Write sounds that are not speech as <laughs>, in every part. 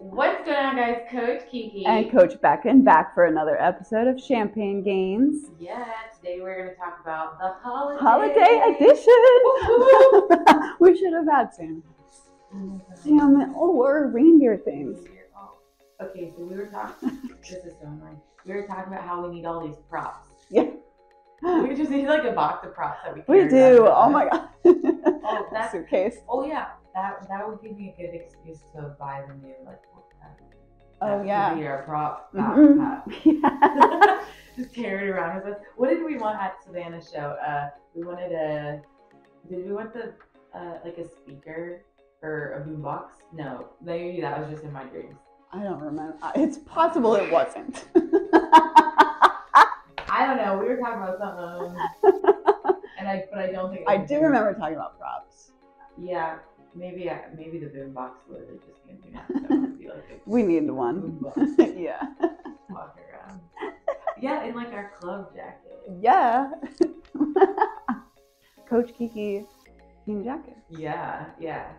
What's going on, guys? Coach Kiki. And Coach Becken back for another episode of Champagne Games. Yeah, today we're going to talk about the holiday. Holiday edition! <laughs> we should have had Santa. Damn it. Oh, or reindeer things. Oh, okay, so we were talking. <laughs> this is so annoying. We were talking about how we need all these props. Yeah. We just need like a box of props that we. Can We do. Oh my god. Oh, <laughs> that's- suitcase. Oh yeah, that that would give me a good excuse to buy the new like. uh, Oh yeah. could be our prop Mhm. backpack. Yeah. just carry it around with us. What did we want at Savannah show? Uh, we wanted a. Did we want the uh, like a speaker or a boombox? No, maybe that was just in my dreams. I don't remember. It's possible it wasn't. <laughs> I don't know. We were talking about something, <laughs> and I but I don't think. I do remember talking about props. Yeah, maybe I, maybe the boombox literally just came to me. So it would be like <laughs> We need one. <laughs> yeah. walking around. Yeah, in like our club jacket. Yeah. <laughs> Coach Kiki team jacket. Yeah, yeah.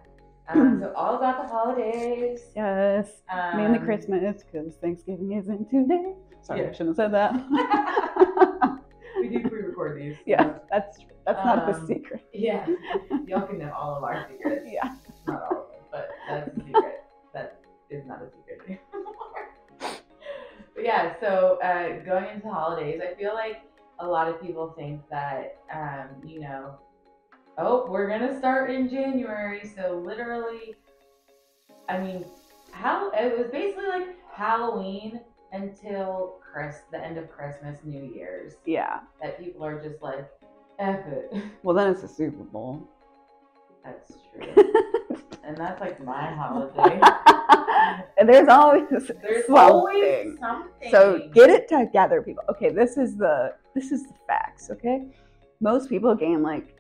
Um, so <clears throat> all about the holidays. Yes. Me and the Um, Christmas, because Thanksgiving isn't today. Sorry, I shouldn't have said that. we do pre-record these. so, yeah, that's that's not the Um, secret. Yeah. <laughs> Y'all can know all of our secrets. Yeah. Not all of them, but that's a secret. that is not a secret anymore. but yeah, so uh, going into holidays, I feel like a lot of people think that, um, you know, oh, we're gonna start in January, so literally, I mean, how it was basically like Halloween until Chris, the end of Christmas, New Year's, Yeah. that people are just like, It. Well, then it's a Super Bowl. That's true. <laughs> and that's like my <laughs> holiday. and there's always There's something. always something. So get it together, people. Okay, this is the this is the facts. Okay, most people gain like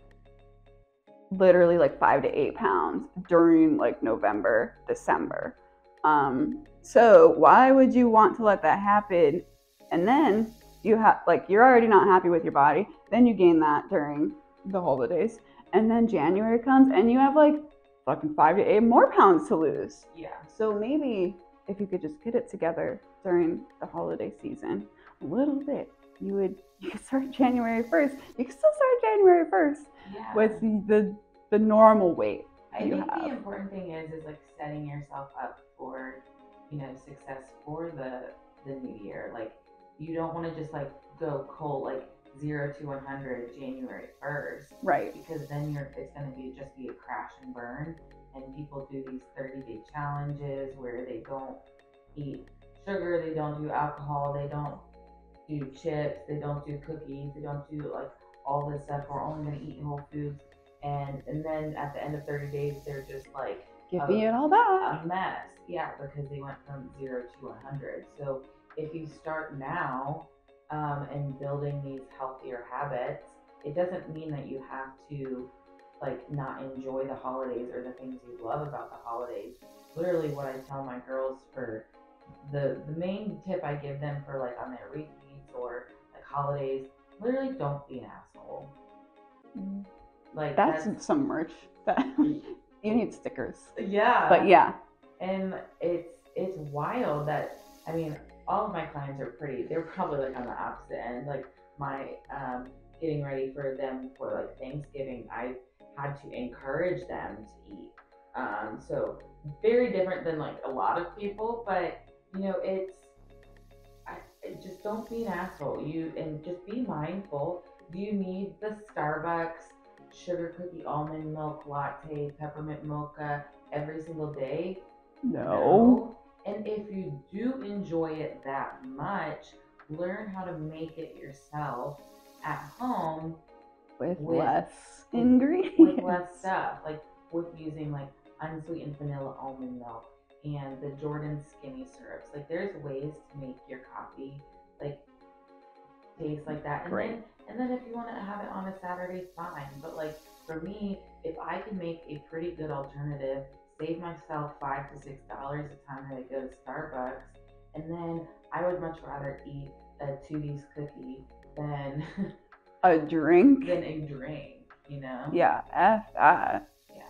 literally like five to eight pounds during like November, December. Um, so why would you want to let that happen? And then you have like you're already not happy with your body. Then you gain that during the holidays, and then January comes and you have like fucking five to eight more pounds to lose. Yeah. So maybe if you could just get it together during the holiday season a little bit, you would <laughs> you could start January first. You could still start January first Yeah. with the the normal weight. I think the important thing is is like setting yourself up for, you know, success for the the new year. Like you don't want to just like go cold like zero to one hundred January first. Right. because then you're it's going to be just be a crash and burn and people do these 30 day challenges where they don't eat sugar they don't do alcohol they don't do chips they don't do cookies they don't do like all this stuff we're only going to eat whole foods and and then at the end of 30 days they're just like Give me it all back. a mess. Yeah, because they went from zero to 100. So if you start now um, and building these healthier habits, it doesn't mean that you have to like not enjoy the holidays or the things you love about the holidays. Literally, what I tell my girls for the the main tip I give them for like on their refeeds or like holidays, literally don't be an asshole. Like That's some merch. That <laughs> you need stickers. yeah. But yeah, and it's it's wild that I mean all of my clients are pretty they're probably like on the opposite end like my um getting ready for them for like Thanksgiving I had to encourage them to eat. Um so very different than like a lot of people but you know it's I, just don't be an asshole. You and just be mindful. Do you need the Starbucks sugar cookie almond milk latte peppermint mocha every single day? No. And if you do enjoy it that much, learn how to make it yourself at home With, With- less ingredients. with less stuff, like with using like unsweetened vanilla almond milk and the Jordan skinny syrups. Like there's ways to make your coffee like taste like that. And Great. then and then if you want to have it on a Saturday, fine. But like for me, if I can make a pretty good alternative, save myself five to six dollars a time that I go to Starbucks, and then I would much rather eat a Tooties cookie than <laughs> A drink. than a drink. You know? Yeah, F that. Yeah.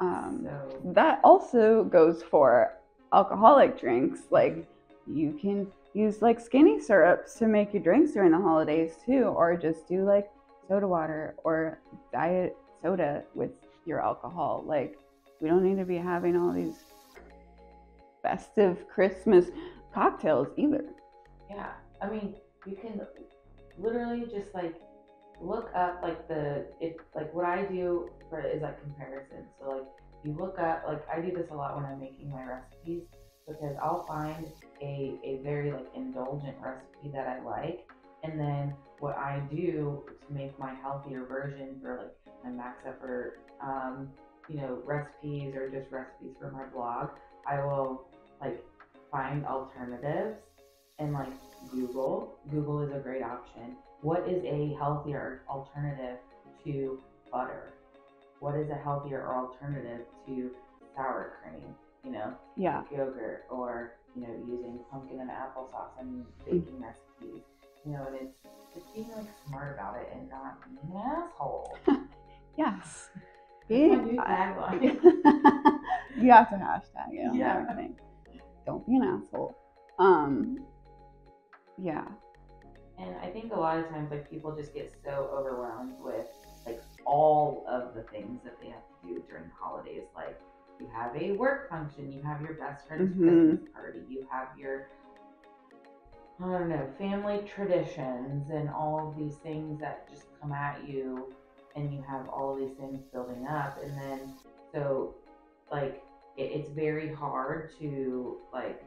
Um, So that also goes for alcoholic drinks, like you can use like skinny syrups to make your drinks during the holidays too, or just do like soda water or diet soda with your alcohol. Like we don't need to be having all these festive Christmas cocktails either. Yeah, I mean, you can literally just like look up like the if like what I do for is like comparison. So like you look up like I do this a lot when I'm making my recipes because I'll find a a very like indulgent recipe that I like, and then what I do to make my healthier version for like my max effort, um, you know, recipes or just recipes for my blog, I will like find alternatives and like Google. Google is a great option. What is a healthier alternative to butter? What is a healthier alternative to sour cream? You know, Yeah. yogurt or you know using pumpkin and applesauce and baking recipes. You know, and it's just being like smart about it and not being an asshole. <laughs> Yes. New Be- <laughs> you have to hashtag it on Yeah. everything. Don't be an asshole. Um. Yeah. And I think a lot of times, like people just get so overwhelmed with like all of the things that they have to do during the holidays. Like you have a work function, you have your best friend's Mhm. Christmas party, you have your I don't know family traditions, and all of these things that just come at you, and you have all of these things building up, and then so like it, it's very hard to like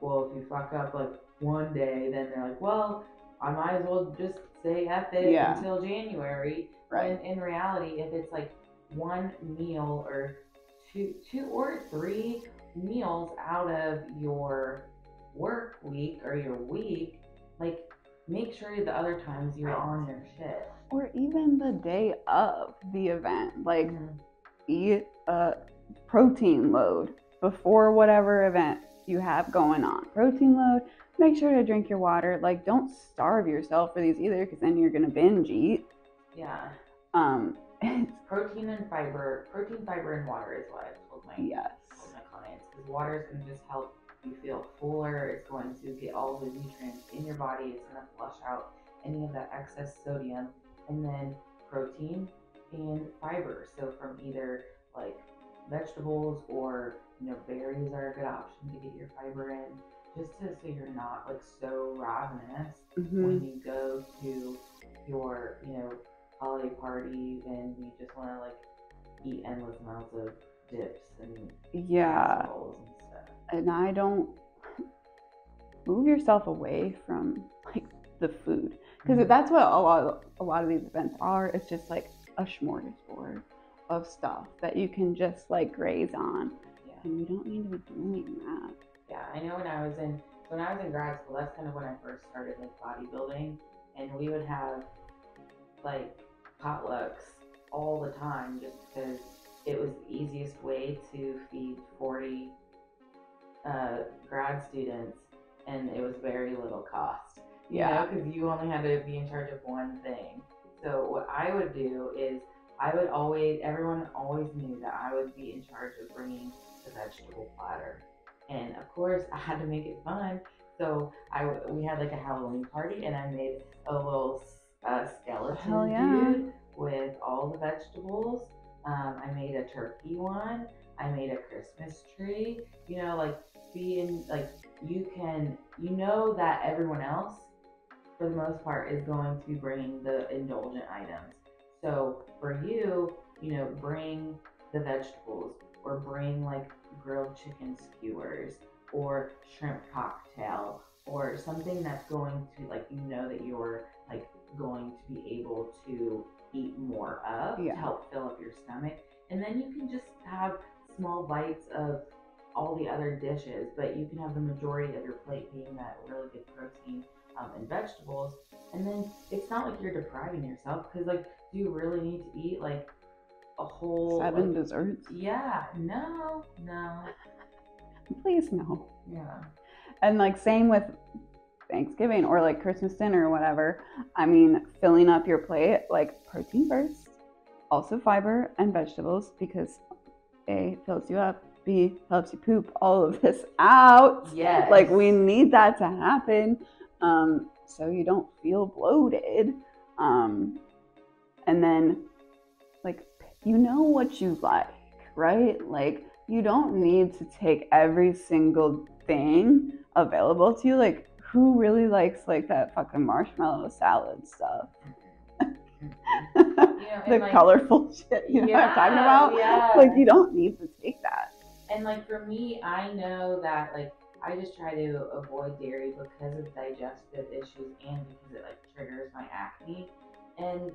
well if you fuck up like one day then they're like well i might as well just say F it Yeah. until january Right. when in reality if it's like one meal or two two or three meals out of your work week or your week like make sure the other times you're on your shit Or even the day of the event, like eat a protein load before whatever event you have going on. Protein load. Make sure to drink your water. Like, don't starve yourself for these either, because then you're gonna binge eat. yeah Um. <laughs> protein and fiber protein fiber and water is what i've told my yes. told my clients because water is going to just help you feel fuller. It's going to get all the nutrients in your body. It's going to flush out any of that excess sodium, and then protein and fiber. So from either like vegetables or you know berries are a good option to get your fiber in, just to so you're not like so ravenous Mhm. when you go to your you know holiday parties and you just want to like eat endless amounts of dips and Yeah. and stuff. and I don't move yourself away from like the food because Mhm. that's what a lot of, a lot of these events are. It's just like a smorgasbord of stuff that you can just like graze on, Yeah. and you don't need to be doing that. Yeah, I know when I was in when I was in grad school, that's kind of when I first started like bodybuilding, and we would have like potlucks all the time just because it was the easiest way to feed 40 uh, grad students, and it was very little cost. You Yeah. because you only had to be in charge of one thing. So what I would do is I would always, everyone always knew that I would be in charge of bringing the vegetable platter. And of course, <laughs> I had to make it fun. So I, we had like a Halloween party, and I made a little uh, skeleton yeah. dude with all the vegetables. Um, I made a turkey one. I made a Christmas tree. You know, like being like you can, you know that everyone else, for the most part, is going to be bringing the indulgent items. So for you, you know, bring the vegetables or bring like grilled chicken skewers or shrimp cocktail or something that's going to like you know that you're like going to be able to eat more of Yeah. to help fill up your stomach and then you can just have small bites of all the other dishes but you can have the majority of your plate being that really good protein um, and vegetables and then it's not like you're depriving yourself because like do you really need to eat like a whole Seven like, desserts. yeah no no Please no. yeah And like same with Thanksgiving or like Christmas dinner or whatever. I mean, filling up your plate like protein first, also fiber and vegetables because A fills you up B helps you poop all of this out. Yes. Like we need that to happen, um, so you don't feel bloated. Um, and then, like you know what you like, right? Like you don't need to take every single thing available to you. Like who really likes like that fucking marshmallow salad stuff? You know, <laughs> the like, colorful <laughs> shit. You know what I'm talking about? yeah. Like you don't need to take that. And like for me, I know that like I just try to avoid dairy because of digestive issues and because it like triggers my acne. And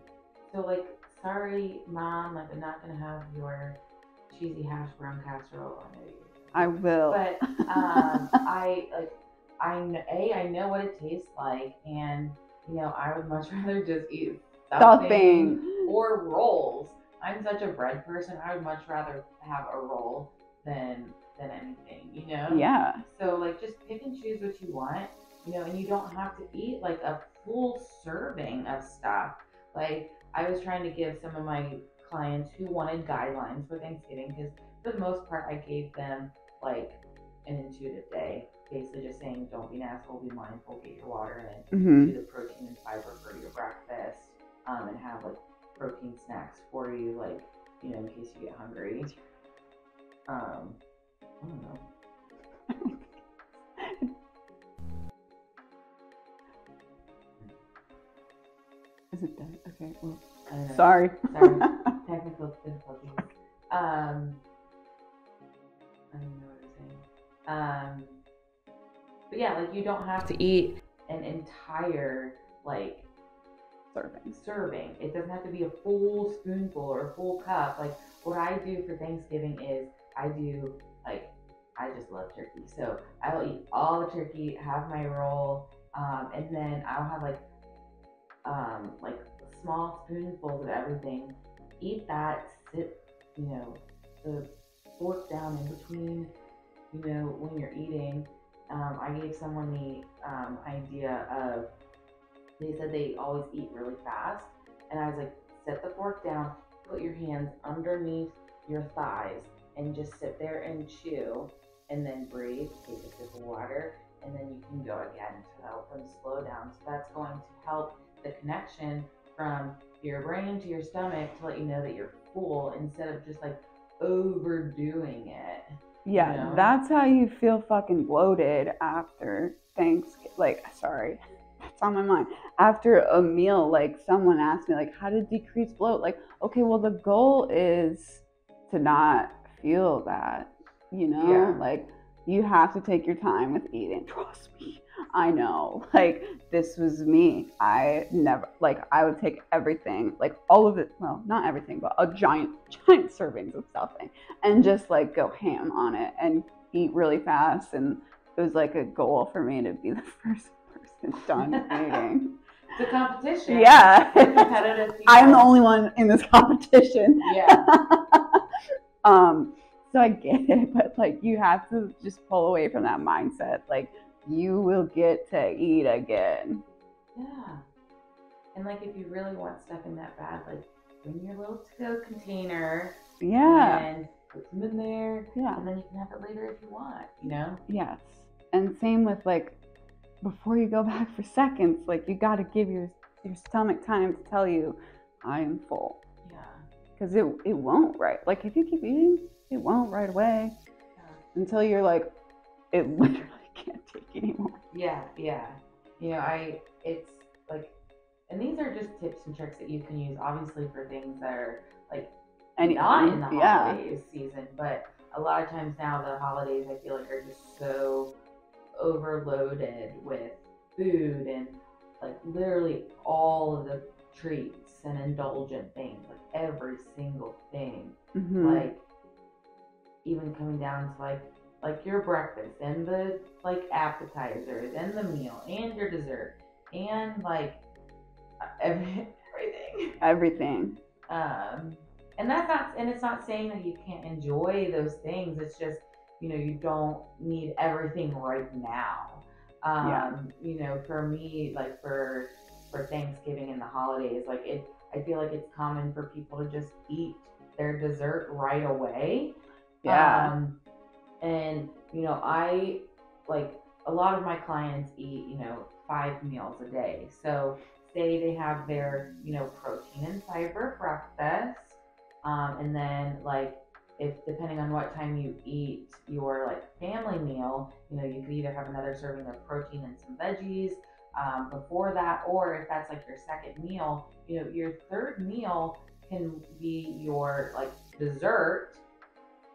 so like, sorry, mom, like I'm not gonna have your cheesy hash brown casserole. I know you. I will. But um, <laughs> I like I a I know what it tastes like, and you know I would much <laughs> rather just eat stuffing Stuffing. or rolls. I'm such a bread person. I would much rather have a roll than than anything, you know. Yeah. So like, just pick and choose what you want, you know, and you don't have to eat like a full serving of stuff. Like I was trying to give some of my clients who wanted guidelines for Thanksgiving because for the most part I gave them like an intuitive day, basically just saying don't be an asshole, be mindful, get your water in hmm do the protein and fiber for your breakfast, um, and have like protein snacks for you, like you know, in case you get hungry. Um, I don't know. Is it done? Okay. Well, I sorry. Sorry. <laughs> Technical difficulties. Um, I don't know what I was saying. Um, but yeah, like you don't have to eat an entire like serving. serving. It doesn't have to be a full spoonful or a full cup. Like what I do for Thanksgiving is I do like I just love turkey. So I will eat all the turkey, have my roll, um, and then I'll have like um, like small spoonfuls of everything. Eat that. Sit, you know, the fork down in between. You know, when you're eating. Um, I gave someone the um, idea of they said they always eat really fast. And I was like, set the fork down, put your hands underneath your thighs, and just sit there and chew, and then breathe, take a sip of water, and then you can go again to help them slow down. So that's going to help the connection from your brain to your stomach to let you know that you're full instead of just like overdoing it. Yeah, You know? that's how you feel fucking bloated after Thanksgiving. Like, sorry, <laughs> that's on my mind. After a meal, like someone asked me, like, how to decrease bloat? Like, okay, well, the goal is to not feel that, you know? Yeah. Like, you have to take your time with eating. <laughs> Trust me, I know. Like, this was me. I never, like, I would take everything, like, all of it, well, not everything, but a giant, <laughs> giant servings of stuffing and just like go ham on it and eat really fast. And it was like a goal for me to be <laughs> the first person done eating. It's a competition. Yeah. Competitive. I'm the only one in this competition. Yeah. um, so I get it, <laughs> but like you have to just pull away from that mindset. Like you will get to eat again. Yeah. And like if you really want stuffing that bad, like bring your little to-go container Yeah. and put them in there, Yeah. and then you can have it later if you want. You know? Yes. And same with like before you go back for seconds, like you got to give your your stomach time to tell you I am full Yeah. because it it won't right. Like if you keep eating, it won't right away Yeah. until you're like it <laughs> literally can't take anymore. Yeah. Yeah. You know, I it's like, and these are just tips and tricks that you can use, obviously, for things that are like And not in the yeah. holidays season, but a lot of times now the holidays I feel like are just so overloaded with food and like literally all of the treats and indulgent things, like every single thing. Mhm. Like even coming down to like like your breakfast and the like appetizers and the meal and your dessert and like every, <laughs> everything. everything. Um, and that's not, and it's not saying that you can't enjoy those things. It's just, you know, you don't need everything right now. Um, Yeah. you know, for me, like for for Thanksgiving and the holidays, like it, I feel like it's common for people to just eat their dessert right away. Yeah. Um, And, you know, I like a lot of my clients eat, you know, five meals a day. So say they have their, you know, protein and fiber breakfast. Um, and then like if depending on what time you eat your like family meal, you know, you could either have another serving of protein and some veggies um, before that, or if that's like your second meal, you know, your third meal can be your like dessert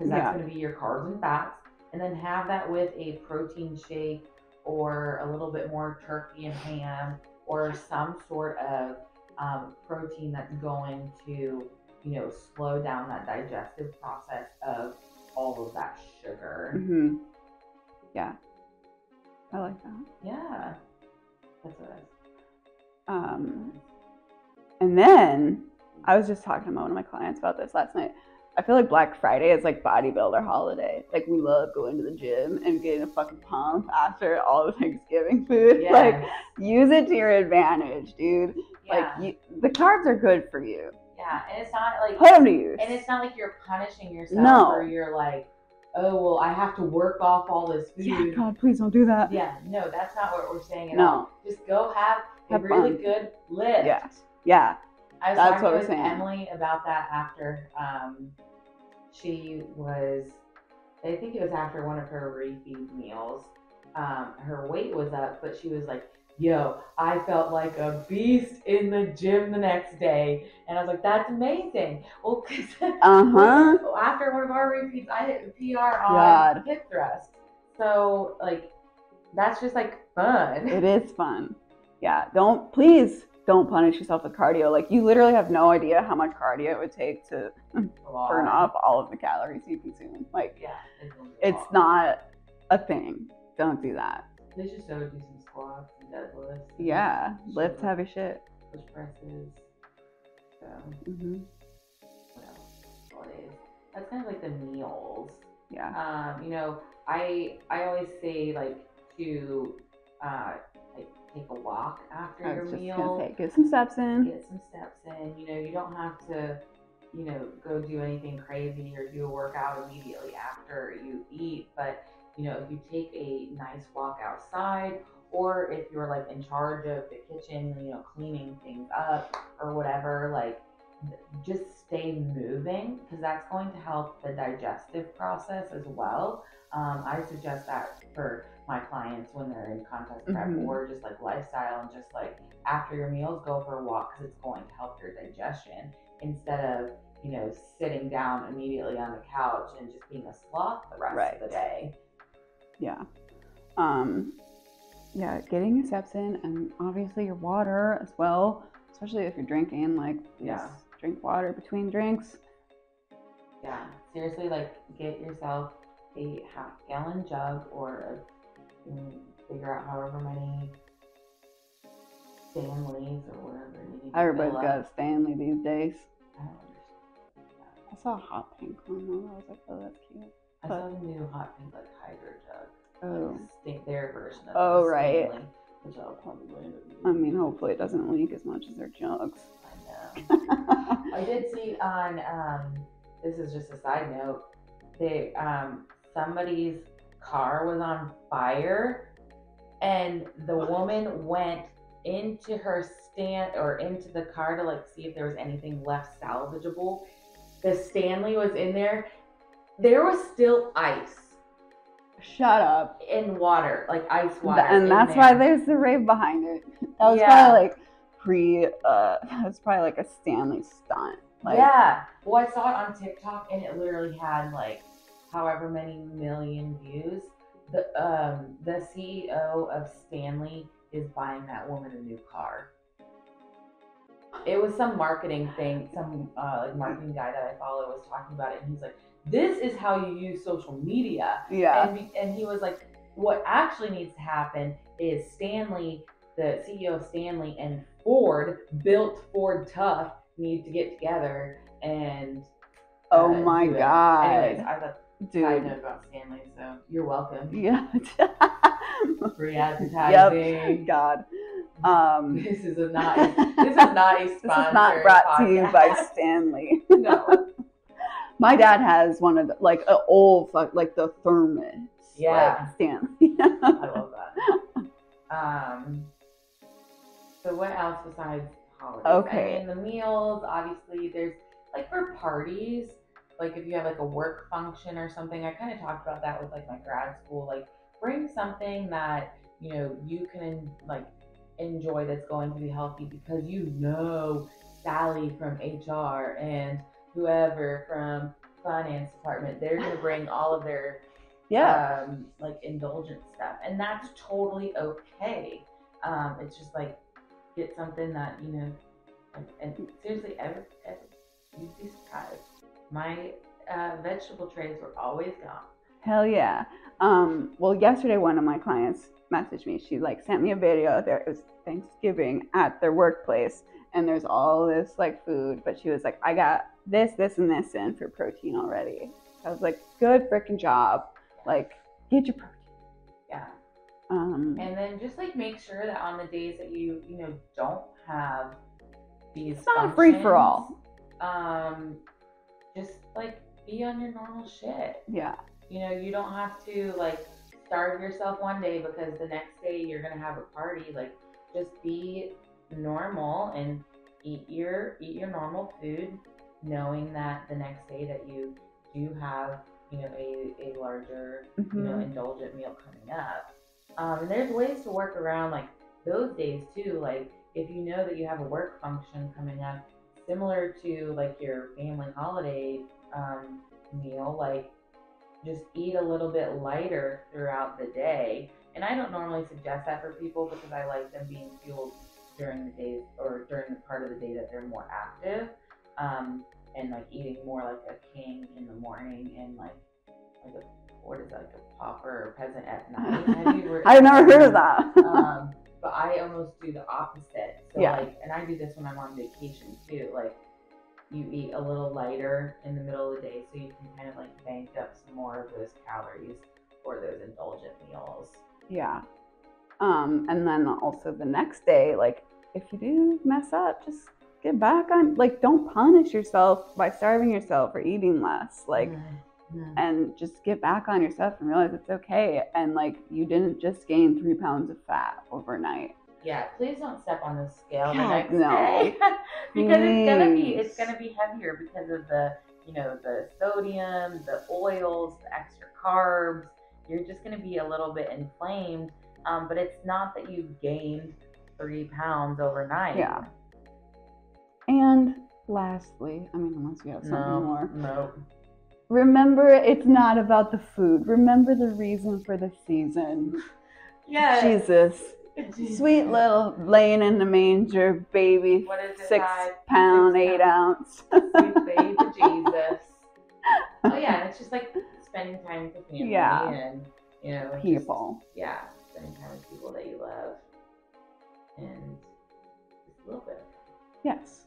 because that's Yeah. going to be your carbs and fats, and then have that with a protein shake or a little bit more turkey and ham or some sort of um, protein that's going to you know slow down that digestive process of all of that sugar. hmm Yeah. I like that. Yeah, that's what it is. Um, and then I was just talking to one of my clients about this last night. I feel like Black Friday is like bodybuilder holiday. Like we love going to the gym and getting a fucking pump after all the Thanksgiving food. <laughs> Yeah, Like use it to your advantage, dude. yeah, Like you, the carbs are good for you. yeah, and it's not like Put them to use. And it's not like you're punishing yourself No. or you're like, oh, well, I have to work off all this food. yeah, God, please don't do that. Yeah, no, that's not what we're saying at No. all. Just go have a Have really fun. good lift. Yeah. Yeah. I was That's talking what with saying. Emily about that after um, she was, I think it was after one of her refeed meals. Um, her weight was up, but she was like, yo, I felt like a beast in the gym the next day. And I was like, that's amazing. Well, 'cause <laughs> Uh huh. <laughs> after one of our refeeds, I hit PR on God. hip thrust. So like, that's just like fun. It is fun. Yeah. Don't please don't punish yourself with cardio. Like you literally have no idea how much cardio it would take to <laughs> burn off all of the calories you consume. Like Yeah, it's, gonna be a it's not a thing. Don't do that. They should so do some squats and deadlifts. and Yeah. Lift shoulder heavy shit. Push presses. So hmm what else? That's kind of like the meals. Yeah. Um, you know, I I always say like to uh take a walk after your meal. say, get some steps in. get some steps in. You know, you don't have to, you know, go do anything crazy or do a workout immediately after you eat. But, you know, if you take a nice walk outside, or if you're like in charge of the kitchen, you know, cleaning things up or whatever, like just stay moving because that's going to help the digestive process as well. Um, I suggest that for my clients when they're in contest prep Mhm. or just like lifestyle and just like after your meals, go for a walk because it's going to help your digestion instead of you know sitting down immediately on the couch and just being a sloth the rest Right. of the day. Yeah. Um, yeah, getting your steps in and obviously your water as well, especially if you're drinking. Like, Yeah. drink water between drinks. Yeah, seriously, like get yourself a half gallon jug or a, mm, figure out however many Stanleys or whatever you need. to Everybody's fill got up. a Stanley these days. I don't understand. I saw a hot pink one though. I was like, oh, that's cute. I saw the new hot pink like hydro jug. Oh. Like, sta- their version of Oh, the right. Stanley, which I'll probably end up. I mean, hopefully it doesn't leak as much as their jugs. I know. <laughs> I did see on um this is just a side note, they um somebody's car was on fire and the woman went into her stand or into the car to like see if there was anything left salvageable. The Stanley was in there. There was still ice Shut up. in water, like ice water. and in that's why there's the rave behind it. <laughs> That was Yeah. probably like pre. Uh, that was probably like a Stanley stunt. Like, yeah. Well, I saw it on TikTok and it literally had like however many million views. The um the CEO of Stanley is buying that woman a new car. It was some marketing thing, some uh, like marketing guy that I follow was talking about it, and he's like, "This is how you use social media." Yeah. And, and he was like, what actually needs to happen is Stanley, the CEO of Stanley, and Ford, built Ford Tough, need to get together and. Oh uh, my. God. Anyways, I thought Dude. note about Stanley, so you're welcome. Yeah. <laughs> Free yep. advertising. God. Um, <laughs> This is a not. This is not a <laughs> this is not brought to you by. Stanley. no. My dad has one of the, like an old fuck like the thermos. Yeah. Like, stand. I love that. Um, so what else besides holidays? Okay. I mean, the meals, obviously, there's like for parties, like if you have like a work function or something, I kind of talked about that with like my grad school. Like, bring something that you know you can like enjoy that's going to be healthy because you know Sally from HR and whoever from finance department, they're gonna <laughs> bring all of their yeah. um, like indulgent stuff, and that's totally okay. Um, it's just like get something that you know, and, and seriously, ever, ever you'd be surprised. My uh, vegetable trays were always gone. Hell yeah. Um, well, yesterday one of my clients messaged me. She like sent me a video. There it was Thanksgiving at their workplace, and there's all this like food. But she was like, I got this, this, and this in for protein already. I was like, good freaking job. Like, get your protein. Yeah, Um, and then just like make sure that on the days that you you know don't have these, it's not a free for all. Um, just like be on your normal shit. Yeah. You know, you don't have to like starve yourself one day because the next day you're gonna have a party. Like, just be normal and eat your eat your normal food, knowing that the next day that you do have you know a, a larger you know Mhm. indulgent meal coming up. Um, and there's ways to work around like those days too. Like if you know that you have a work function coming up, similar to like your family holiday um, meal, like just eat a little bit lighter throughout the day. And I don't normally suggest that for people because I like them being fueled during the days or during the part of the day that they're more active. Um, and like eating more like a king in the morning and like like a what is that, like a pauper or peasant at night. Have you ever- <laughs> I've never heard of that. um, but I almost do the opposite. So Yeah. like, and I do this when I'm on vacation too. Like, you eat a little lighter in the middle of the day, so you can kind of like bank up some more of those calories for those indulgent meals. yeah. Um, and then also the next day, like if you do mess up, just get back on. Like, don't punish yourself by starving yourself or eating less. Like, Mhm. and just get back on yourself and realize it's okay. And like, you didn't just gain three pounds of fat overnight. yeah, please don't step on the scale the God, next no. day <laughs> because it's gonna be it's gonna be heavier because of the you know the sodium, the oils, the extra carbs. You're just gonna be a little bit inflamed. Um, but it's not that you've gained three pounds overnight. Yeah. And lastly, I mean, unless you have something No, more, no. Remember it's not about the food. Remember the reason for the season. Yeah. Jesus. Sweet little laying in the manger baby, What is it, six five- pound, six eight ounce. Sweet baby Jesus. <laughs> Oh yeah, it's just like spending time with the family Yeah. and you know just- People. yeah, spending time with people that you love, and just a little bit. Yes.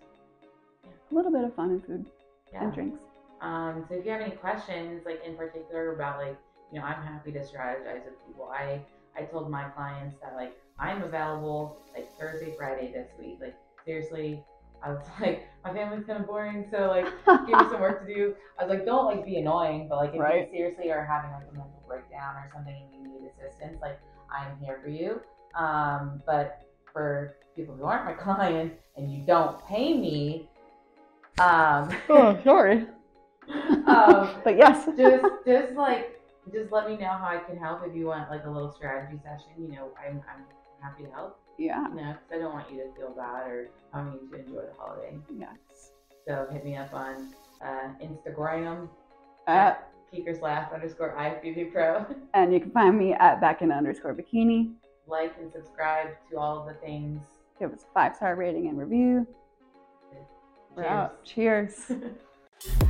A little bit of fun and food Yeah. and drinks. Um, so if you have any questions, like in particular about like, you know, I'm happy to strategize with people. I I told my clients that like I'm available like Thursday, Friday this week. Like seriously, I was <laughs> like, my family's kind of boring, so like give me some work to do. I was like, don't like be annoying, but like if Right. you seriously are having like a mental breakdown or something and you need assistance, like I'm here for you. Um, but for people who aren't my <laughs> clients and you don't pay me, um, oh, <laughs> sorry. Um, <laughs> but yes. <laughs> just just like just let me know how I can help if you want like a little strategy session. You know, I'm I'm happy to help. Yeah. You know, 'cause I don't want you to feel bad or I want you to enjoy the holiday. Yes. So hit me up on uh, Instagram At, Keekers Laugh underscore IFBB Pro. <laughs> and you can find me at back in underscore bikini. like and subscribe to all of the things. Give us a five star rating and review. Cheers. Cheers.